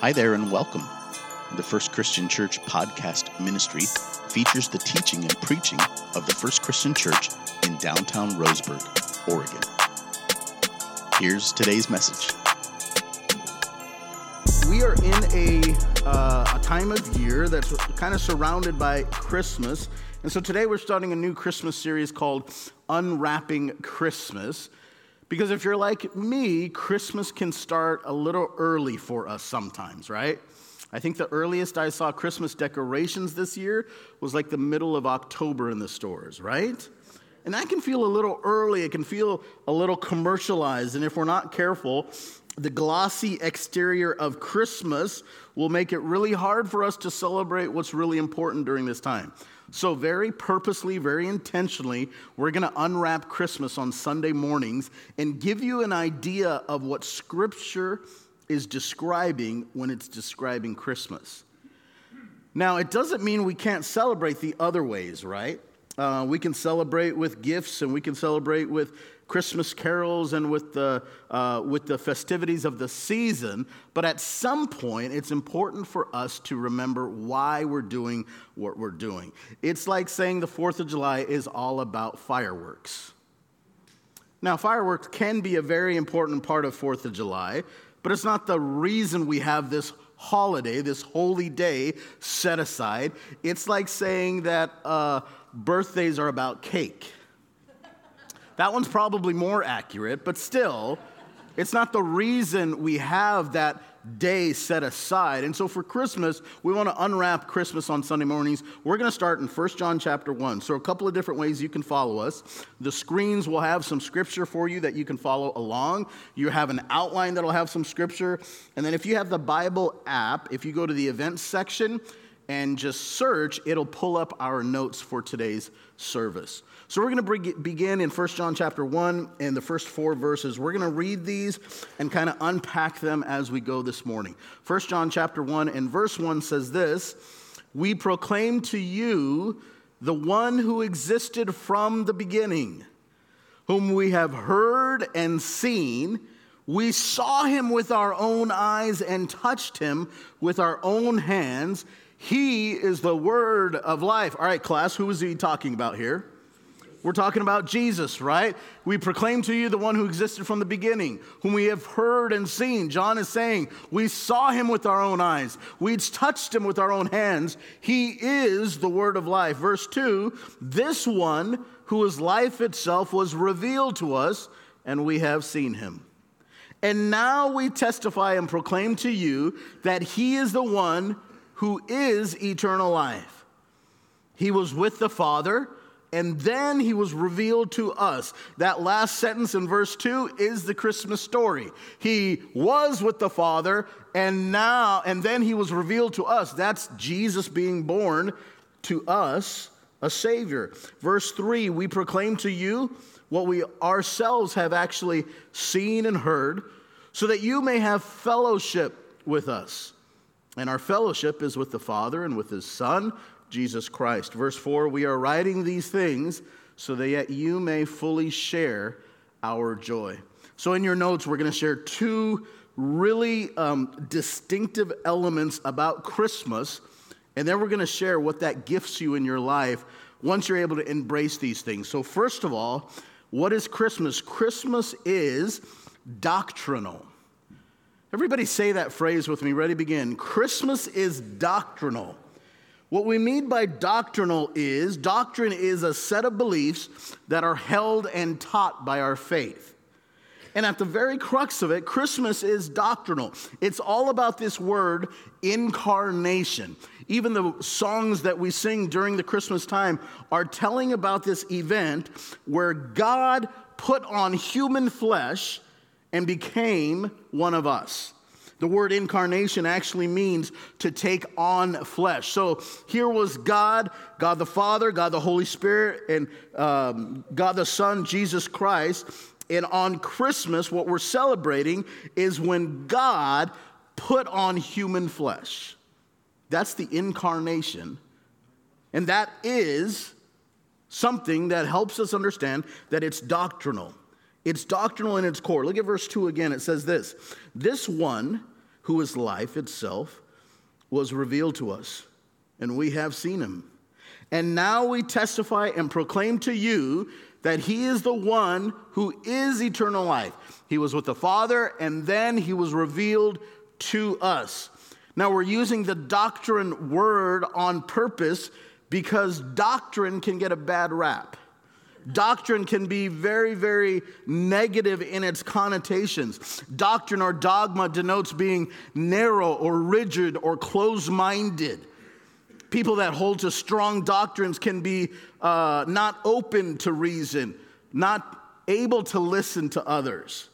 Hi there and welcome. The First Christian Church podcast ministry features the teaching and preaching of the First Christian Church in downtown Roseburg, Oregon. Here's today's message. We are in a, uh, a time of year that's kind of surrounded by Christmas. And so today we're starting a new Christmas series called Unwrapping Christmas. Because if you're like me, Christmas can start a little early for us sometimes, right? I think the earliest I saw Christmas decorations this year was like the middle of October in the stores, right? And that can feel a little early, it can feel a little commercialized. And if we're not careful, the glossy exterior of Christmas will make it really hard for us to celebrate what's really important during this time. So, very purposely, very intentionally, we're going to unwrap Christmas on Sunday mornings and give you an idea of what Scripture is describing when it's describing Christmas. Now, it doesn't mean we can't celebrate the other ways, right? Uh, we can celebrate with gifts and we can celebrate with Christmas carols and with the, uh, with the festivities of the season. But at some point, it's important for us to remember why we're doing what we're doing. It's like saying the 4th of July is all about fireworks. Now, fireworks can be a very important part of 4th of July, but it's not the reason we have this holiday, this holy day set aside. It's like saying that uh, birthdays are about cake. That one's probably more accurate, but still, it's not the reason we have that day set aside. And so for Christmas, we want to unwrap Christmas on Sunday mornings. We're going to start in 1 John chapter 1. So a couple of different ways you can follow us. The screens will have some scripture for you that you can follow along. You have an outline that'll have some scripture. And then if you have the Bible app, if you go to the events section, and just search, it'll pull up our notes for today's service. So we're going to begin in 1 John chapter 1 and the first four verses. We're going to read these and kind of unpack them as we go this morning. 1 John chapter 1 and verse 1 says this, "We proclaim to you the one who existed from the beginning, whom we have heard and seen." We saw him with our own eyes and touched him with our own hands. He is the word of life. All right, class, who is he talking about here? We're talking about Jesus, right? We proclaim to you the one who existed from the beginning, whom we have heard and seen. John is saying, We saw him with our own eyes, we touched him with our own hands. He is the word of life. Verse 2 This one who is life itself was revealed to us, and we have seen him. And now we testify and proclaim to you that he is the one who is eternal life. He was with the Father and then he was revealed to us. That last sentence in verse 2 is the Christmas story. He was with the Father, and now, and then he was revealed to us. That's Jesus being born to us, a Savior. Verse 3 we proclaim to you what we ourselves have actually seen and heard, so that you may have fellowship with us. And our fellowship is with the Father and with His Son Jesus Christ. Verse 4 We are writing these things so that you may fully share our joy. So, in your notes, we're going to share two really um, distinctive elements about Christmas, and then we're going to share what that gifts you in your life once you're able to embrace these things. So, first of all, what is Christmas? Christmas is doctrinal. Everybody say that phrase with me. Ready, begin. Christmas is doctrinal. What we mean by doctrinal is doctrine is a set of beliefs that are held and taught by our faith. And at the very crux of it, Christmas is doctrinal. It's all about this word incarnation. Even the songs that we sing during the Christmas time are telling about this event where God put on human flesh and became one of us. The word incarnation actually means to take on flesh. So here was God, God the Father, God the Holy Spirit, and um, God the Son, Jesus Christ. And on Christmas, what we're celebrating is when God put on human flesh. That's the incarnation. And that is something that helps us understand that it's doctrinal. It's doctrinal in its core. Look at verse 2 again. It says this This one who is life itself, was revealed to us, and we have seen him. And now we testify and proclaim to you that he is the one who is eternal life. He was with the Father, and then he was revealed to us. Now we're using the doctrine word on purpose because doctrine can get a bad rap. Doctrine can be very, very negative in its connotations. Doctrine or dogma denotes being narrow or rigid or closed minded. People that hold to strong doctrines can be uh, not open to reason, not able to listen to others.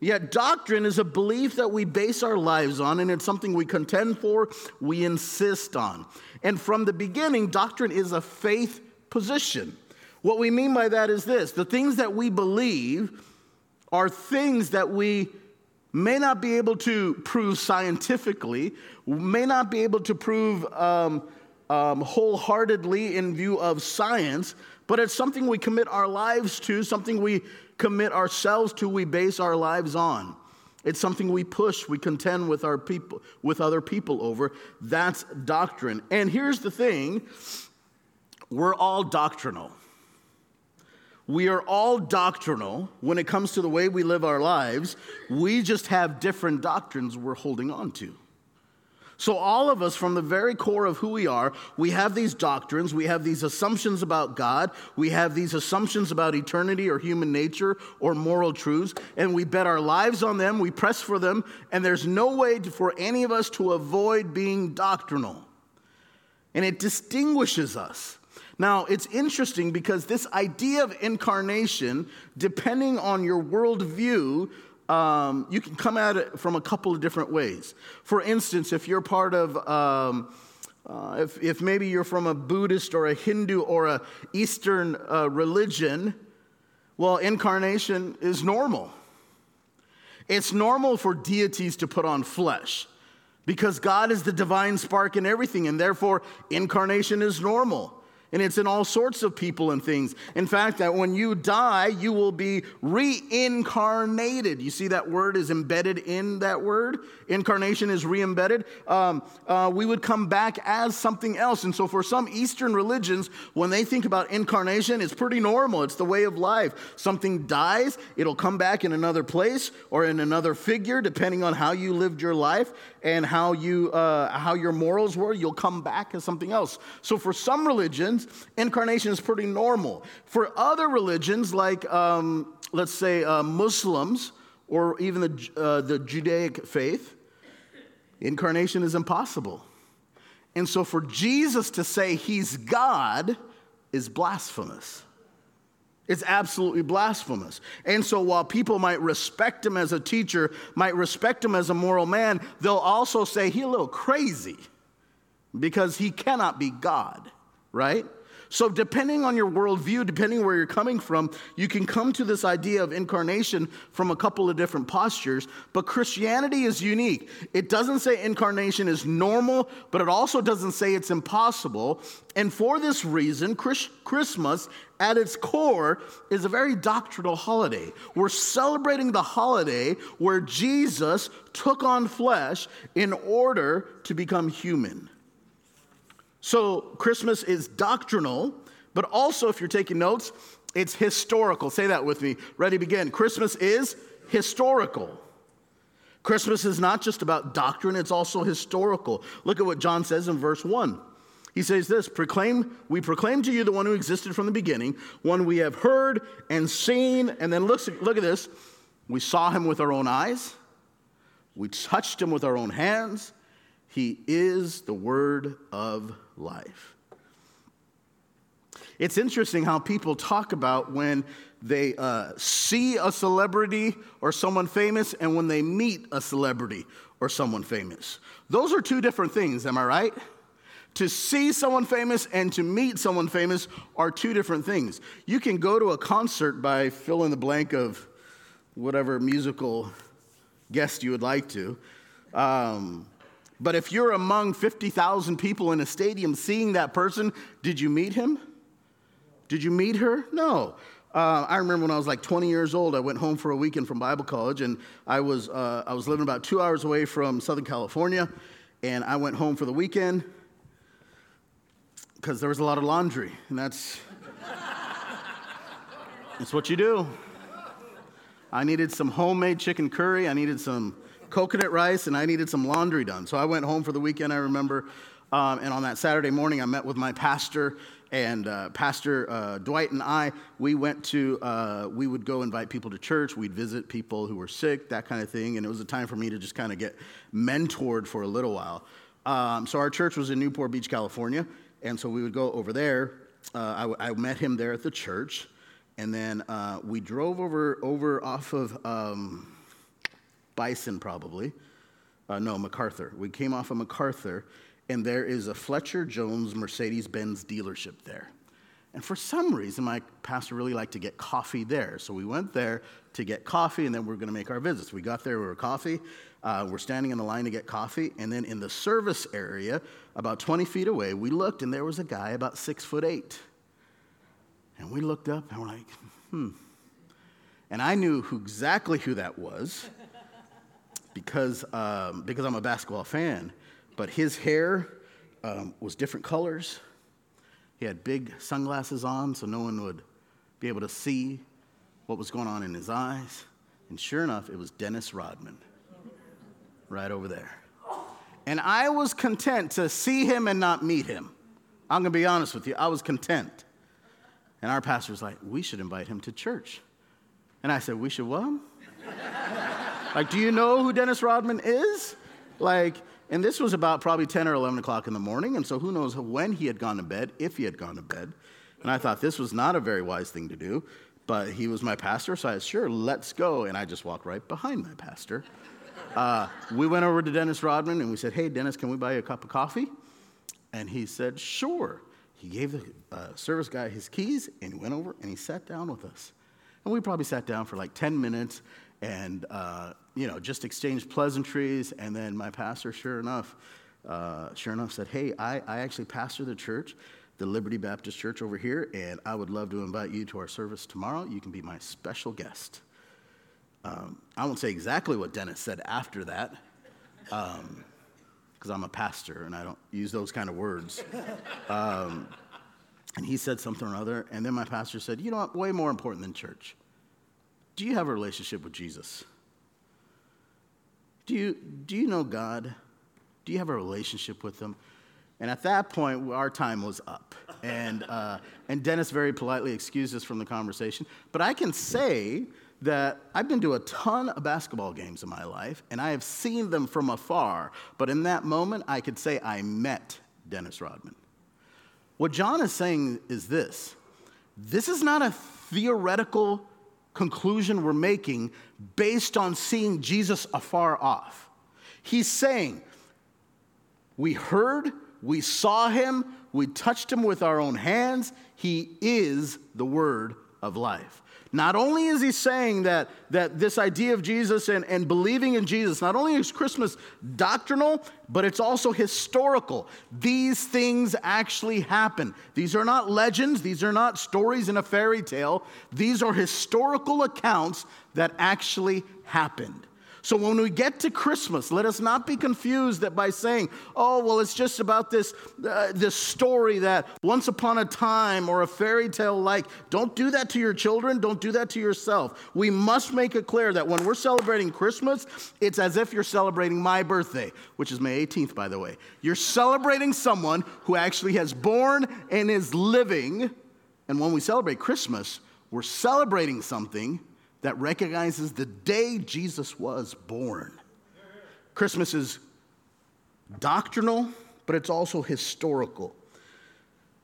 Yet, doctrine is a belief that we base our lives on, and it's something we contend for, we insist on. And from the beginning, doctrine is a faith position. What we mean by that is this the things that we believe are things that we may not be able to prove scientifically, may not be able to prove um, um, wholeheartedly in view of science, but it's something we commit our lives to, something we commit ourselves to, we base our lives on. It's something we push, we contend with our people, with other people over. That's doctrine. And here's the thing: we're all doctrinal. We are all doctrinal when it comes to the way we live our lives. We just have different doctrines we're holding on to. So, all of us, from the very core of who we are, we have these doctrines, we have these assumptions about God, we have these assumptions about eternity or human nature or moral truths, and we bet our lives on them, we press for them, and there's no way for any of us to avoid being doctrinal. And it distinguishes us. Now, it's interesting because this idea of incarnation, depending on your worldview, um, you can come at it from a couple of different ways. For instance, if you're part of, um, uh, if, if maybe you're from a Buddhist or a Hindu or a Eastern uh, religion, well, incarnation is normal. It's normal for deities to put on flesh because God is the divine spark in everything, and therefore incarnation is normal and it's in all sorts of people and things. In fact, that when you die, you will be reincarnated. You see that word is embedded in that word? Incarnation is re embedded. Um, uh, we would come back as something else. And so, for some Eastern religions, when they think about incarnation, it's pretty normal. It's the way of life. Something dies, it'll come back in another place or in another figure, depending on how you lived your life and how, you, uh, how your morals were. You'll come back as something else. So, for some religions, religions, incarnation is pretty normal. For other religions, like um, let's say uh, Muslims or even the, uh, the Judaic faith, incarnation is impossible. And so for Jesus to say he's God is blasphemous. It's absolutely blasphemous. And so while people might respect him as a teacher, might respect him as a moral man, they'll also say he's a little crazy because he cannot be God right? So, depending on your worldview, depending where you're coming from, you can come to this idea of incarnation from a couple of different postures. But Christianity is unique. It doesn't say incarnation is normal, but it also doesn't say it's impossible. And for this reason, Christmas, at its core, is a very doctrinal holiday. We're celebrating the holiday where Jesus took on flesh in order to become human. So Christmas is doctrinal, but also, if you're taking notes, it's historical. Say that with me. Ready, begin. Christmas is historical. Christmas is not just about doctrine, it's also historical. Look at what John says in verse 1. He says this proclaim, we proclaim to you the one who existed from the beginning, one we have heard and seen. And then look, look at this. We saw him with our own eyes, we touched him with our own hands. He is the word of life. It's interesting how people talk about when they uh, see a celebrity or someone famous and when they meet a celebrity or someone famous. Those are two different things, am I right? To see someone famous and to meet someone famous are two different things. You can go to a concert by fill in the blank of whatever musical guest you would like to. Um, but if you're among 50,000 people in a stadium seeing that person, did you meet him? Did you meet her? No. Uh, I remember when I was like 20 years old, I went home for a weekend from Bible college, and I was, uh, I was living about two hours away from Southern California, and I went home for the weekend because there was a lot of laundry, and that's, that's what you do. I needed some homemade chicken curry, I needed some coconut rice, and I needed some laundry done. So I went home for the weekend, I remember, um, and on that Saturday morning, I met with my pastor and uh, Pastor uh, Dwight and I, we went to, uh, we would go invite people to church. We'd visit people who were sick, that kind of thing. And it was a time for me to just kind of get mentored for a little while. Um, so our church was in Newport Beach, California. And so we would go over there. Uh, I, I, met him there at the church. And then uh, we drove over, over off of um, Bison, probably. Uh, no, MacArthur. We came off of MacArthur and there is a Fletcher Jones Mercedes Benz dealership there. And for some reason, my pastor really liked to get coffee there. So we went there to get coffee, and then we are going to make our visits. We got there, we were coffee. Uh, we're standing in the line to get coffee. And then in the service area, about 20 feet away, we looked, and there was a guy about six foot eight. And we looked up, and we're like, hmm. And I knew who, exactly who that was because, um, because I'm a basketball fan. But his hair um, was different colors. He had big sunglasses on so no one would be able to see what was going on in his eyes. And sure enough, it was Dennis Rodman right over there. And I was content to see him and not meet him. I'm going to be honest with you, I was content. And our pastor was like, we should invite him to church. And I said, we should what? Like, do you know who Dennis Rodman is? Like, and this was about probably 10 or 11 o'clock in the morning, and so who knows when he had gone to bed, if he had gone to bed. And I thought this was not a very wise thing to do, but he was my pastor, so I said, sure, let's go. And I just walked right behind my pastor. Uh, we went over to Dennis Rodman and we said, hey, Dennis, can we buy you a cup of coffee? And he said, sure. He gave the uh, service guy his keys and he went over and he sat down with us. And we probably sat down for like 10 minutes and uh, you know just exchanged pleasantries and then my pastor sure enough uh, sure enough said hey I, I actually pastor the church the liberty baptist church over here and i would love to invite you to our service tomorrow. You can be my special guest. Um, i won't say exactly what dennis said after that because um, i'm a pastor and i don't use those kind of words. Um, and he said something or other and then my pastor said you know what? Way more important than church do you have a relationship with Jesus? Do you, do you know God? Do you have a relationship with Him? And at that point, our time was up. And, uh, and Dennis very politely excused us from the conversation. But I can say that I've been to a ton of basketball games in my life, and I have seen them from afar. But in that moment, I could say I met Dennis Rodman. What John is saying is this this is not a theoretical conclusion we're making based on seeing Jesus afar off. He's saying, We heard, we saw him, we touched him with our own hands. He is the word of life. Not only is he saying that, that this idea of Jesus and, and believing in Jesus, not only is Christmas doctrinal, but it's also historical. These things actually happen. These are not legends, these are not stories in a fairy tale. These are historical accounts that actually happened. So when we get to Christmas, let us not be confused that by saying, "Oh, well, it's just about this uh, this story that once upon a time or a fairy tale like." Don't do that to your children. Don't do that to yourself. We must make it clear that when we're celebrating Christmas, it's as if you're celebrating my birthday, which is May 18th, by the way. You're celebrating someone who actually has born and is living. And when we celebrate Christmas, we're celebrating something that recognizes the day Jesus was born. Christmas is doctrinal, but it's also historical.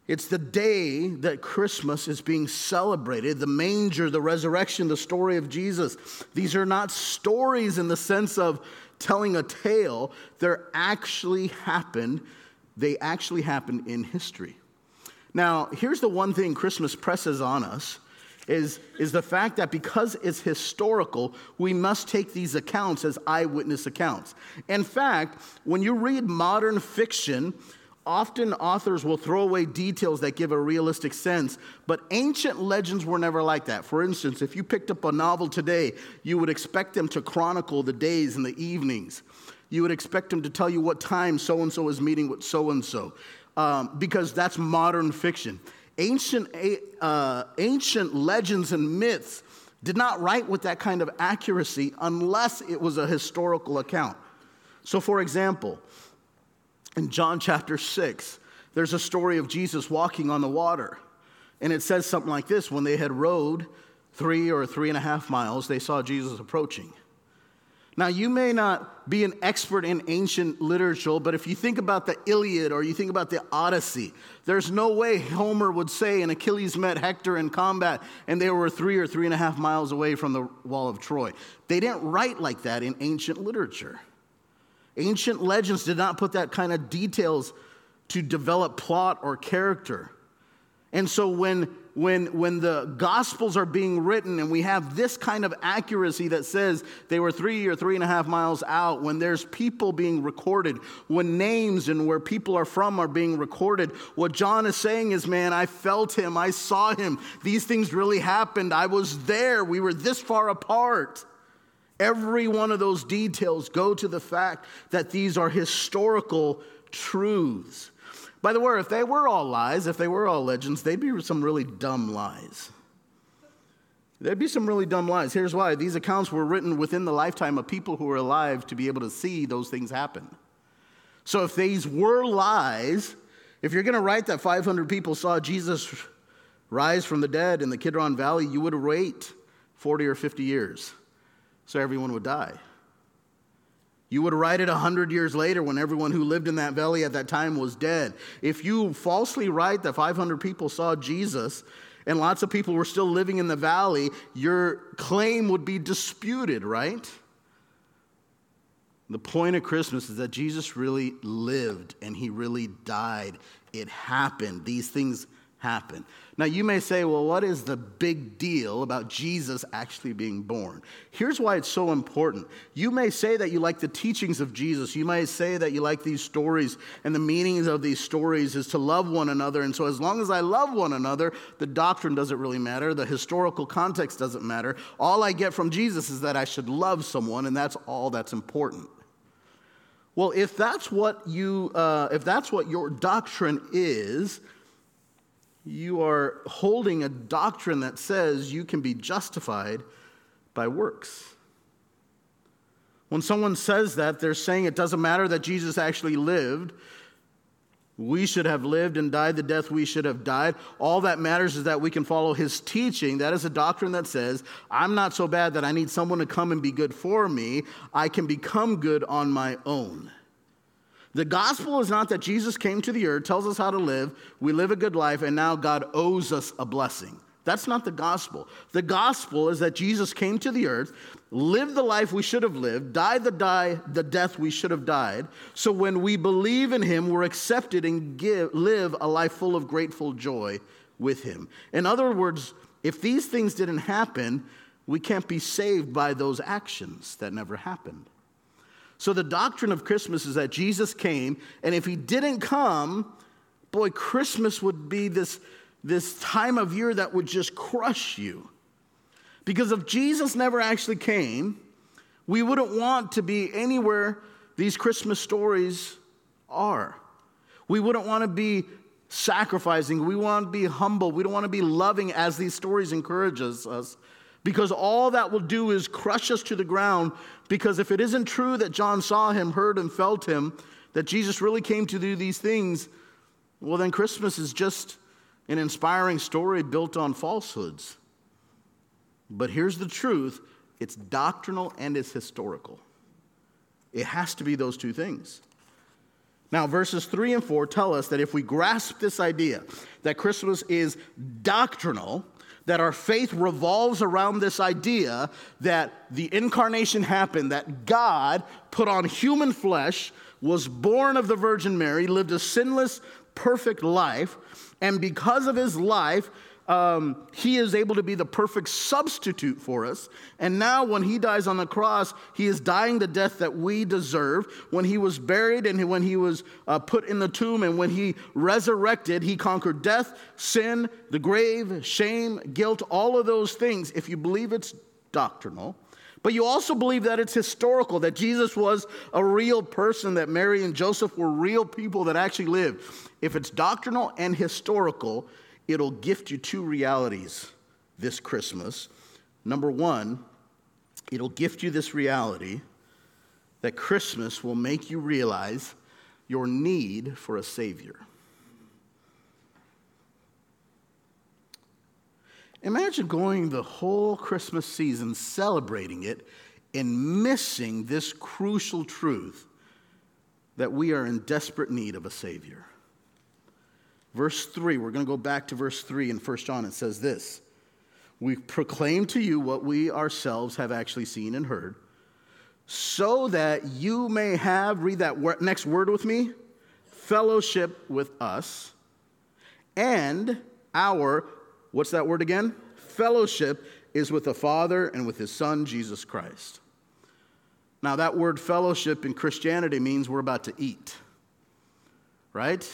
It's the day that Christmas is being celebrated the manger, the resurrection, the story of Jesus. These are not stories in the sense of telling a tale, they're actually happened. They actually happened in history. Now, here's the one thing Christmas presses on us is, is the fact that because it's historical, we must take these accounts as eyewitness accounts. In fact, when you read modern fiction, Often authors will throw away details that give a realistic sense, but ancient legends were never like that. For instance, if you picked up a novel today, you would expect them to chronicle the days and the evenings. You would expect them to tell you what time so and so is meeting with so and so, because that's modern fiction. Ancient, uh, ancient legends and myths did not write with that kind of accuracy unless it was a historical account. So, for example, in John chapter 6, there's a story of Jesus walking on the water. And it says something like this When they had rowed three or three and a half miles, they saw Jesus approaching. Now, you may not be an expert in ancient literature, but if you think about the Iliad or you think about the Odyssey, there's no way Homer would say, and Achilles met Hector in combat, and they were three or three and a half miles away from the wall of Troy. They didn't write like that in ancient literature. Ancient legends did not put that kind of details to develop plot or character. And so when, when, when the Gospels are being written and we have this kind of accuracy that says they were three or three and a half miles out, when there's people being recorded, when names and where people are from are being recorded, what John is saying is, man, I felt him, I saw him, these things really happened, I was there, we were this far apart. Every one of those details go to the fact that these are historical truths. By the way, if they were all lies, if they were all legends, they'd be some really dumb lies. There'd be some really dumb lies. Here's why these accounts were written within the lifetime of people who were alive to be able to see those things happen. So if these were lies, if you're going to write that 500 people saw Jesus rise from the dead in the Kidron Valley, you would wait 40 or 50 years so everyone would die. You would write it 100 years later when everyone who lived in that valley at that time was dead. If you falsely write that 500 people saw Jesus and lots of people were still living in the valley, your claim would be disputed, right? The point of Christmas is that Jesus really lived and he really died. It happened. These things happen. Now, you may say, well, what is the big deal about Jesus actually being born? Here's why it's so important. You may say that you like the teachings of Jesus. You may say that you like these stories, and the meanings of these stories is to love one another. And so, as long as I love one another, the doctrine doesn't really matter, the historical context doesn't matter. All I get from Jesus is that I should love someone, and that's all that's important. Well, if that's what you, uh, if that's what your doctrine is, you are holding a doctrine that says you can be justified by works. When someone says that, they're saying it doesn't matter that Jesus actually lived. We should have lived and died the death we should have died. All that matters is that we can follow his teaching. That is a doctrine that says, I'm not so bad that I need someone to come and be good for me. I can become good on my own. The gospel is not that Jesus came to the earth, tells us how to live, we live a good life, and now God owes us a blessing. That's not the gospel. The gospel is that Jesus came to the earth, lived the life we should have lived, died the die the death we should have died. So when we believe in him, we're accepted and give, live a life full of grateful joy with him. In other words, if these things didn't happen, we can't be saved by those actions that never happened. So the doctrine of Christmas is that Jesus came, and if he didn't come, boy, Christmas would be this, this time of year that would just crush you. Because if Jesus never actually came, we wouldn't want to be anywhere these Christmas stories are. We wouldn't want to be sacrificing. We want to be humble. We don't want to be loving as these stories encourage us because all that will do is crush us to the ground. Because if it isn't true that John saw him, heard and felt him, that Jesus really came to do these things, well, then Christmas is just an inspiring story built on falsehoods. But here's the truth it's doctrinal and it's historical. It has to be those two things. Now, verses 3 and 4 tell us that if we grasp this idea that Christmas is doctrinal, that our faith revolves around this idea that the incarnation happened, that God put on human flesh, was born of the Virgin Mary, lived a sinless, perfect life, and because of his life, um, he is able to be the perfect substitute for us. And now, when he dies on the cross, he is dying the death that we deserve. When he was buried and when he was uh, put in the tomb and when he resurrected, he conquered death, sin, the grave, shame, guilt, all of those things. If you believe it's doctrinal, but you also believe that it's historical, that Jesus was a real person, that Mary and Joseph were real people that actually lived. If it's doctrinal and historical, it'll gift you two realities this Christmas. Number one, it'll gift you this reality that Christmas will make you realize your need for a Savior. Imagine going the whole Christmas season celebrating it and missing this crucial truth that we are in desperate need of a Savior. Verse 3, we're going to go back to verse 3 in 1 John. It says this We proclaim to you what we ourselves have actually seen and heard, so that you may have, read that next word with me, fellowship with us, and our, what's that word again? Fellowship is with the Father and with His Son, Jesus Christ. Now, that word fellowship in Christianity means we're about to eat, right?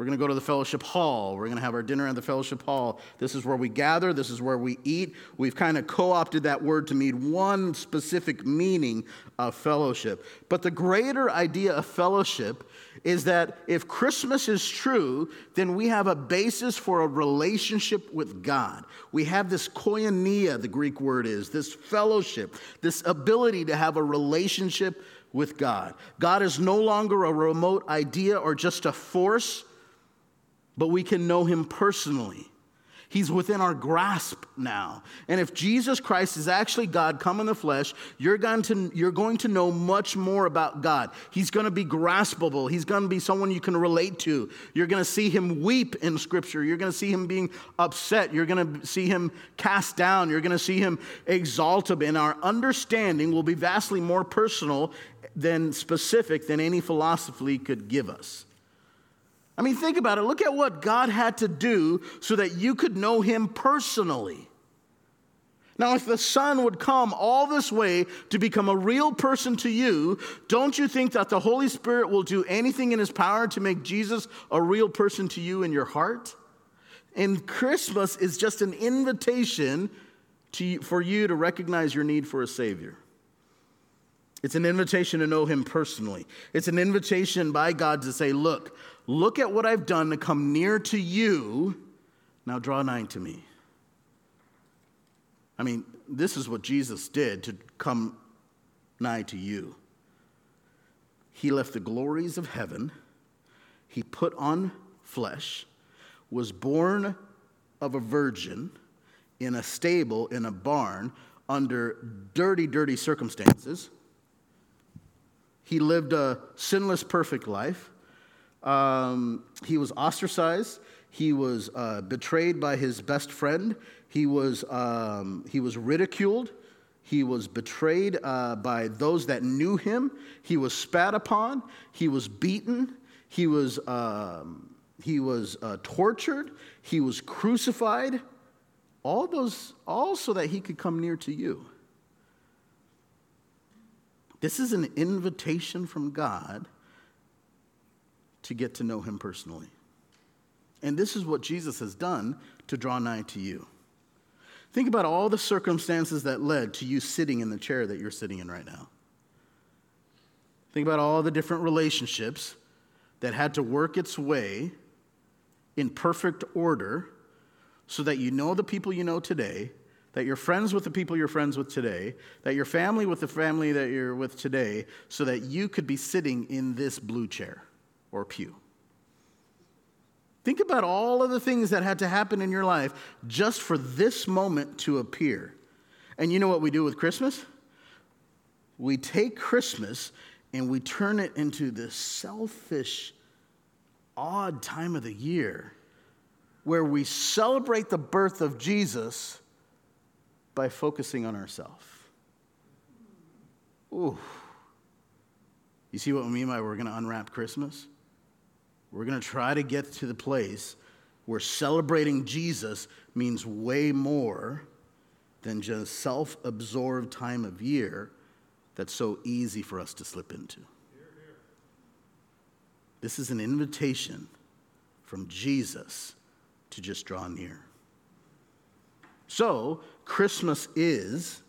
We're going to go to the fellowship hall. We're going to have our dinner at the fellowship hall. This is where we gather. This is where we eat. We've kind of co opted that word to mean one specific meaning of fellowship. But the greater idea of fellowship is that if Christmas is true, then we have a basis for a relationship with God. We have this koinonia, the Greek word is, this fellowship, this ability to have a relationship with God. God is no longer a remote idea or just a force but we can know him personally. He's within our grasp now. And if Jesus Christ is actually God come in the flesh, you're going to, you're going to know much more about God. He's going to be graspable. He's going to be someone you can relate to. You're going to see him weep in Scripture. You're going to see him being upset. You're going to see him cast down. You're going to see him exalted. And our understanding will be vastly more personal than specific than any philosophy could give us. I mean, think about it. Look at what God had to do so that you could know Him personally. Now, if the Son would come all this way to become a real person to you, don't you think that the Holy Spirit will do anything in His power to make Jesus a real person to you in your heart? And Christmas is just an invitation to, for you to recognize your need for a Savior. It's an invitation to know Him personally. It's an invitation by God to say, Look, look at what I've done to come near to you. Now draw nigh to me. I mean, this is what Jesus did to come nigh to you. He left the glories of heaven, He put on flesh, was born of a virgin in a stable, in a barn, under dirty, dirty circumstances he lived a sinless, perfect life. Um, he was ostracized. He was uh, betrayed by his best friend. He was, um, he was ridiculed. He was betrayed uh, by those that knew him. He was spat upon. He was beaten. He was, um, he was uh, tortured. He was crucified. All those, all so that he could come near to you. This is an invitation from God to get to know Him personally. And this is what Jesus has done to draw nigh to you. Think about all the circumstances that led to you sitting in the chair that you're sitting in right now. Think about all the different relationships that had to work its way in perfect order so that you know the people you know today that you're friends with the people you're friends with today, that you're family with the family that you're with today, so that you could be sitting in this blue chair or pew. Think about all of the things that had to happen in your life just for this moment to appear. And you know what we do with Christmas? We take Christmas and we turn it into this selfish, odd time of the year where we celebrate the birth of Jesus by focusing on ourselves. Ooh. You see what we mean by we're going to unwrap Christmas? We're going to try to get to the place where celebrating Jesus means way more than just self absorbed time of year that's so easy for us to slip into. This is an invitation from Jesus to just draw near. So, Christmas is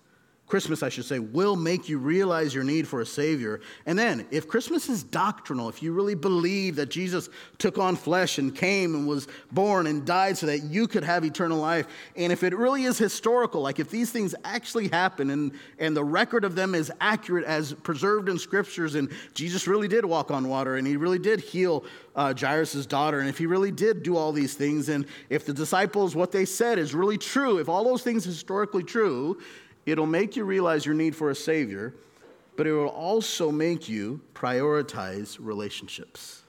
Christmas, I should say, will make you realize your need for a Savior. And then, if Christmas is doctrinal, if you really believe that Jesus took on flesh and came and was born and died so that you could have eternal life, and if it really is historical, like if these things actually happen and, and the record of them is accurate as preserved in scriptures, and Jesus really did walk on water and he really did heal uh, Jairus' daughter, and if he really did do all these things, and if the disciples, what they said is really true, if all those things historically true, It'll make you realize your need for a Savior, but it will also make you prioritize relationships.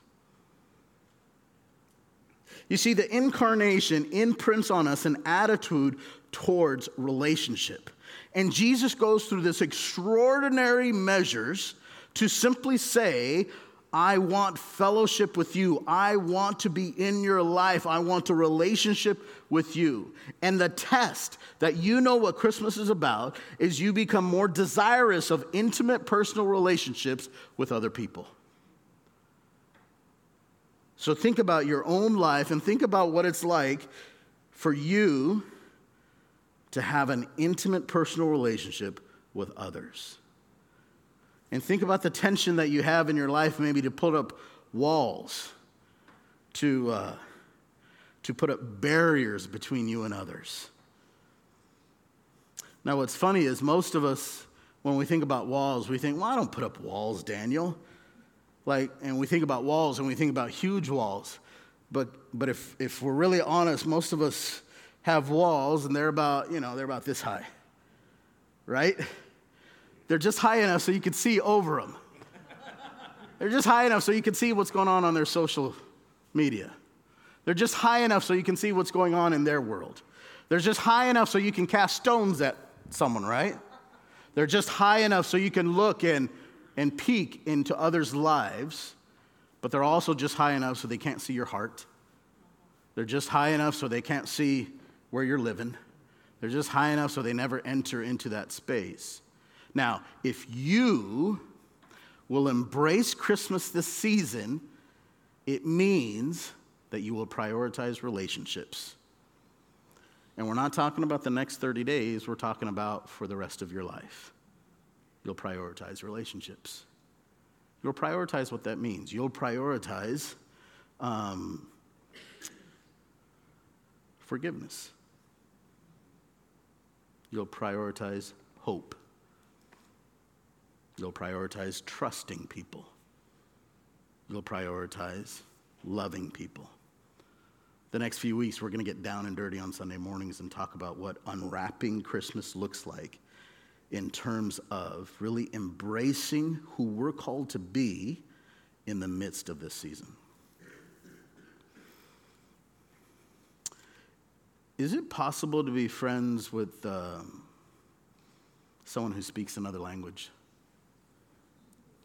You see, the incarnation imprints on us an attitude towards relationship. And Jesus goes through this extraordinary measures to simply say, I want fellowship with you. I want to be in your life. I want a relationship with you. And the test that you know what Christmas is about is you become more desirous of intimate personal relationships with other people. So think about your own life and think about what it's like for you to have an intimate personal relationship with others. And think about the tension that you have in your life, maybe to put up walls, to, uh, to put up barriers between you and others. Now, what's funny is most of us, when we think about walls, we think, well, I don't put up walls, Daniel. Like, and we think about walls and we think about huge walls. But, but if, if we're really honest, most of us have walls and they're about, you know, they're about this high, right? They're just high enough so you can see over them. They're just high enough so you can see what's going on on their social media. They're just high enough so you can see what's going on in their world. They're just high enough so you can cast stones at someone, right? They're just high enough so you can look and, and peek into others' lives, but they're also just high enough so they can't see your heart. They're just high enough so they can't see where you're living. They're just high enough so they never enter into that space. Now, if you will embrace Christmas this season, it means that you will prioritize relationships. And we're not talking about the next 30 days, we're talking about for the rest of your life. You'll prioritize relationships. You'll prioritize what that means. You'll prioritize um, forgiveness. You'll prioritize hope. You'll prioritize trusting people. You'll prioritize loving people. The next few weeks, we're going to get down and dirty on Sunday mornings and talk about what unwrapping Christmas looks like in terms of really embracing who we're called to be in the midst of this season. Is it possible to be friends with um, someone who speaks another language?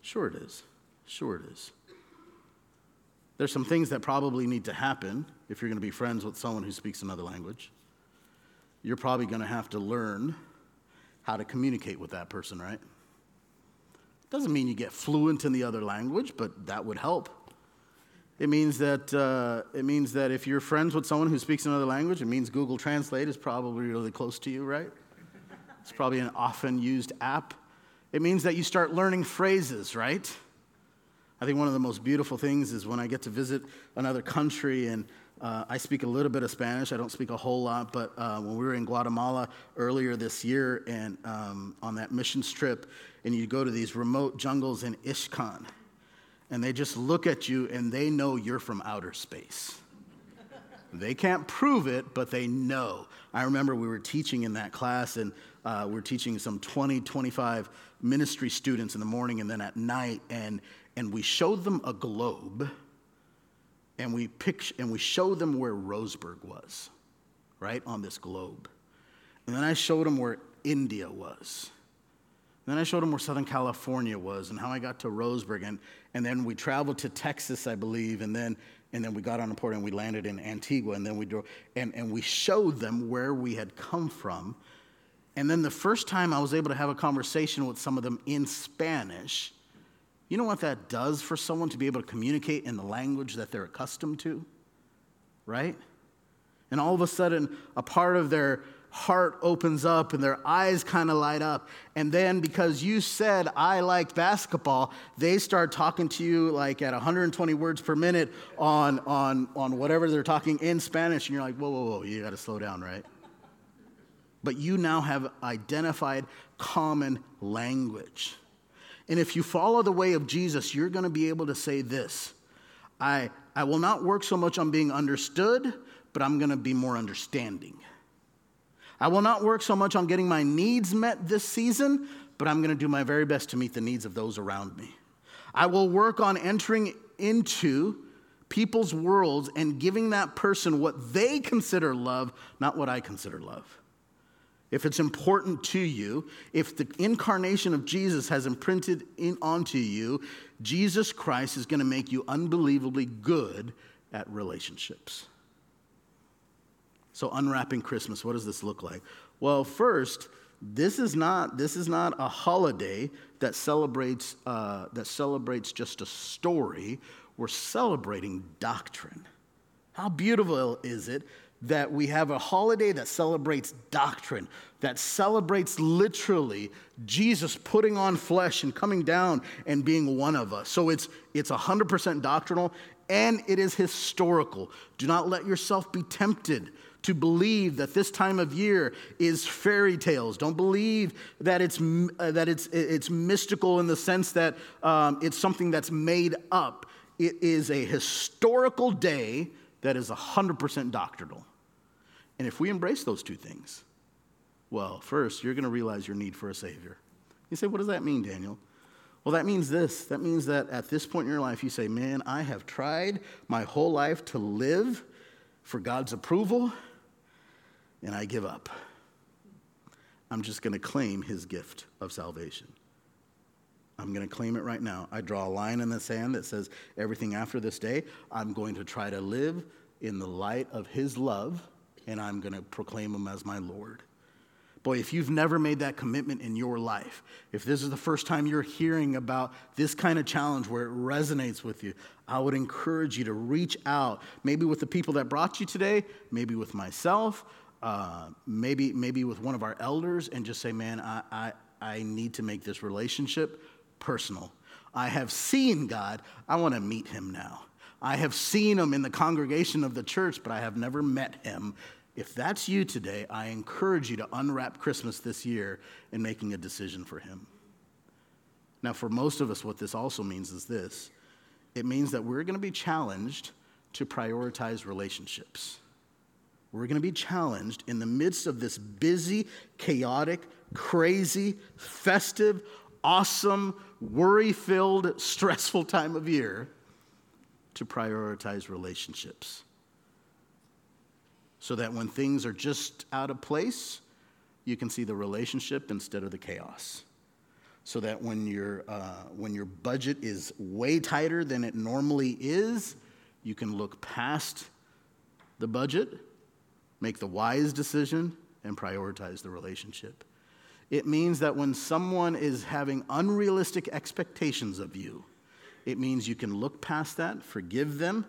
Sure, it is. Sure, it is. There's some things that probably need to happen if you're going to be friends with someone who speaks another language. You're probably going to have to learn how to communicate with that person, right? Doesn't mean you get fluent in the other language, but that would help. It means that uh, it means that if you're friends with someone who speaks another language, it means Google Translate is probably really close to you, right? It's probably an often used app it means that you start learning phrases, right? I think one of the most beautiful things is when I get to visit another country and uh, I speak a little bit of Spanish. I don't speak a whole lot, but uh, when we were in Guatemala earlier this year and um, on that missions trip, and you go to these remote jungles in Ixcan, and they just look at you and they know you're from outer space. They can't prove it, but they know. I remember we were teaching in that class, and uh, we're teaching some 20, 25 ministry students in the morning and then at night, and, and we showed them a globe and we, pick, and we showed them where Roseburg was, right, on this globe. And then I showed them where India was. Then I showed them where Southern California was and how I got to Roseburg. And, and then we traveled to Texas, I believe, and then, And then we got on a port and we landed in Antigua, and then we drove, and, and we showed them where we had come from. And then the first time I was able to have a conversation with some of them in Spanish, you know what that does for someone to be able to communicate in the language that they're accustomed to? Right? And all of a sudden, a part of their heart opens up and their eyes kind of light up. And then because you said, I like basketball, they start talking to you like at 120 words per minute on, on, on whatever they're talking in Spanish. And you're like, whoa, whoa, whoa, you got to slow down, right? But you now have identified common language. And if you follow the way of Jesus, you're going to be able to say this I, I will not work so much on being understood, but I'm going to be more understanding. I will not work so much on getting my needs met this season, but I'm going to do my very best to meet the needs of those around me. I will work on entering into people's worlds and giving that person what they consider love, not what I consider love. If it's important to you, if the incarnation of Jesus has imprinted in, onto you, Jesus Christ is going to make you unbelievably good at relationships. So unwrapping Christmas, what does this look like? Well, first, this is not this is not a holiday that celebrates uh, that celebrates just a story. We're celebrating doctrine. How beautiful is it that we have a holiday that celebrates doctrine, that celebrates literally Jesus putting on flesh and coming down and being one of us. So it's it's 100% doctrinal and it is historical. Do not let yourself be tempted to believe that this time of year is fairy tales. Don't believe that it's, uh, that it's, it's mystical in the sense that um, it's something that's made up. It is a historical day that is 100% doctrinal. And if we embrace those two things, well, first, you're going to realize your need for a Savior. You say, what does that mean, Daniel? Well, that means this. That means that at this point in your life, you say, Man, I have tried my whole life to live for God's approval, and I give up. I'm just going to claim his gift of salvation. I'm going to claim it right now. I draw a line in the sand that says, everything after this day, I'm going to try to live in the light of his love, and I'm going to proclaim him as my Lord. Boy, if you've never made that commitment in your life, if this is the first time you're hearing about this kind of challenge where it resonates with you, I would encourage you to reach out, maybe with the people that brought you today, maybe with myself, uh, maybe, maybe with one of our elders and just say, man, I, I, I need to make this relationship personal. I have seen God. I want to meet him now. I have seen him in the congregation of the church, but I have never met him. If that's you today, I encourage you to unwrap Christmas this year in making a decision for him. Now, for most of us, what this also means is this it means that we're going to be challenged to prioritize relationships. We're going to be challenged in the midst of this busy, chaotic, crazy, festive, awesome, worry filled, stressful time of year to prioritize relationships. So that when things are just out of place, you can see the relationship instead of the chaos. So that when, your uh, when your budget is way tighter than it normally is, you can look past the budget make the wise decision, and prioritize the relationship. It means that when someone is having unrealistic expectations of you, it means you can look past that, forgive them,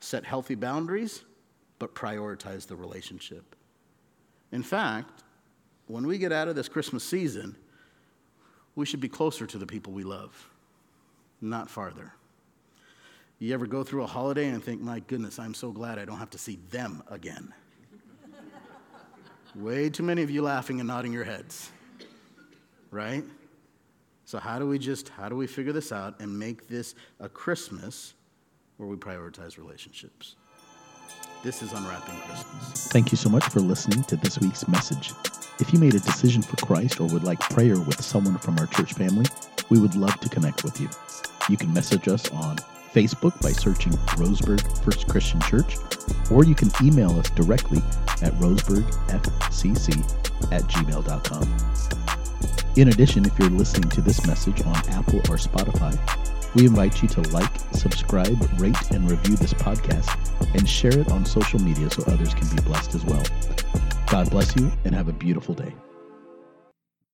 set healthy boundaries, but prioritize the relationship. In fact, when we get out of this Christmas season, we should be closer to the people we love, not farther. You ever go through a holiday and think, my goodness, I'm so glad I don't have to see them again? Way too many of you laughing and nodding your heads. Right? So how do we just how do we figure this out and make this a Christmas where we prioritize relationships? This is Unwrapping Christmas. Thank you so much for listening to this week's message. If you made a decision for Christ or would like prayer with someone from our church family, we would love to connect with you. You can message us on Facebook by searching Roseburg First Christian Church, or you can email us directly at roseburgfcc at gmail.com. In addition, if you're listening to this message on Apple or Spotify, We invite you to like, subscribe, rate, and review this podcast and share it on social media so others can be blessed as well. God bless you and have a beautiful day.